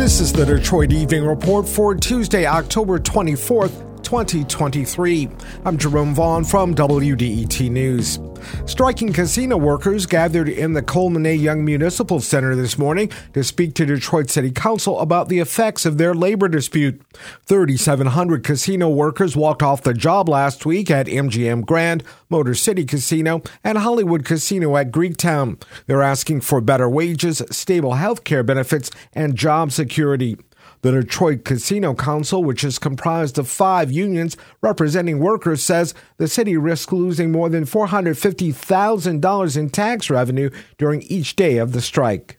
This is the Detroit Evening Report for Tuesday, October 24th. 2023. I'm Jerome Vaughn from WDET News. Striking casino workers gathered in the Coleman A. Young Municipal Center this morning to speak to Detroit City Council about the effects of their labor dispute. 3,700 casino workers walked off the job last week at MGM Grand, Motor City Casino, and Hollywood Casino at Greektown. They're asking for better wages, stable health care benefits, and job security. The Detroit Casino Council, which is comprised of five unions representing workers, says the city risks losing more than $450,000 in tax revenue during each day of the strike.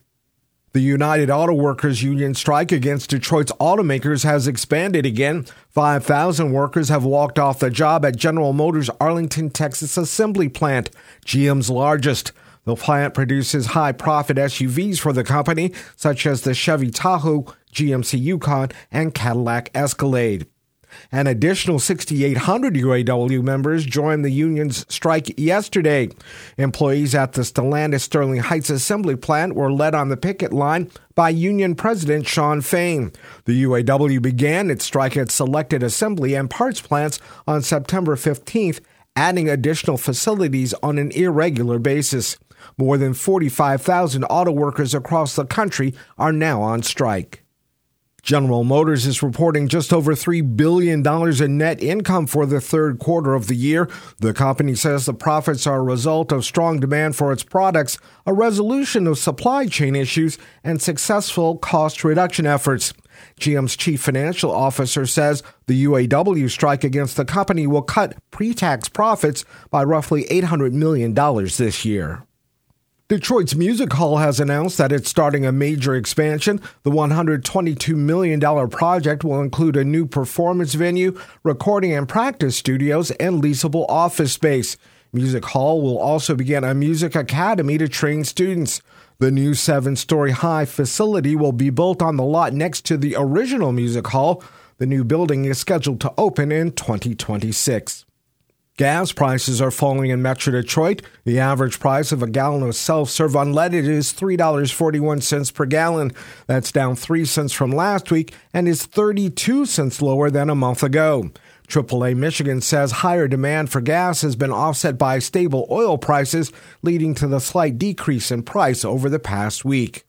The United Auto Workers Union strike against Detroit's automakers has expanded again. 5,000 workers have walked off the job at General Motors Arlington, Texas assembly plant, GM's largest. The plant produces high profit SUVs for the company, such as the Chevy Tahoe, GMC Yukon, and Cadillac Escalade. An additional 6,800 UAW members joined the union's strike yesterday. Employees at the Stellantis Sterling Heights assembly plant were led on the picket line by Union President Shawn Fain. The UAW began its strike at selected assembly and parts plants on September 15th, adding additional facilities on an irregular basis. More than 45,000 auto workers across the country are now on strike. General Motors is reporting just over $3 billion in net income for the third quarter of the year. The company says the profits are a result of strong demand for its products, a resolution of supply chain issues, and successful cost reduction efforts. GM's chief financial officer says the UAW strike against the company will cut pre tax profits by roughly $800 million this year. Detroit's Music Hall has announced that it's starting a major expansion. The $122 million project will include a new performance venue, recording and practice studios, and leasable office space. Music Hall will also begin a music academy to train students. The new seven story high facility will be built on the lot next to the original Music Hall. The new building is scheduled to open in 2026. Gas prices are falling in Metro Detroit. The average price of a gallon of self serve unleaded is $3.41 per gallon. That's down 3 cents from last week and is 32 cents lower than a month ago. AAA Michigan says higher demand for gas has been offset by stable oil prices, leading to the slight decrease in price over the past week.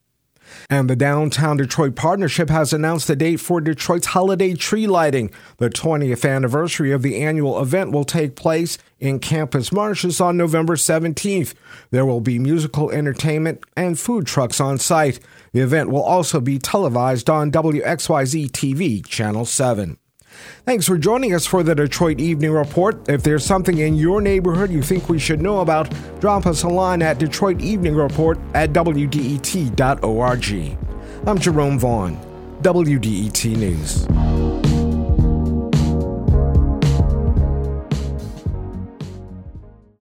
And the Downtown Detroit Partnership has announced the date for Detroit's holiday tree lighting. The 20th anniversary of the annual event will take place in Campus Martius on November 17th. There will be musical entertainment and food trucks on site. The event will also be televised on WXYZ TV, Channel 7. Thanks for joining us for the Detroit Evening Report. If there's something in your neighborhood you think we should know about, drop us a line at Detroit Evening Report at WDET.org. I'm Jerome Vaughn, WDET News.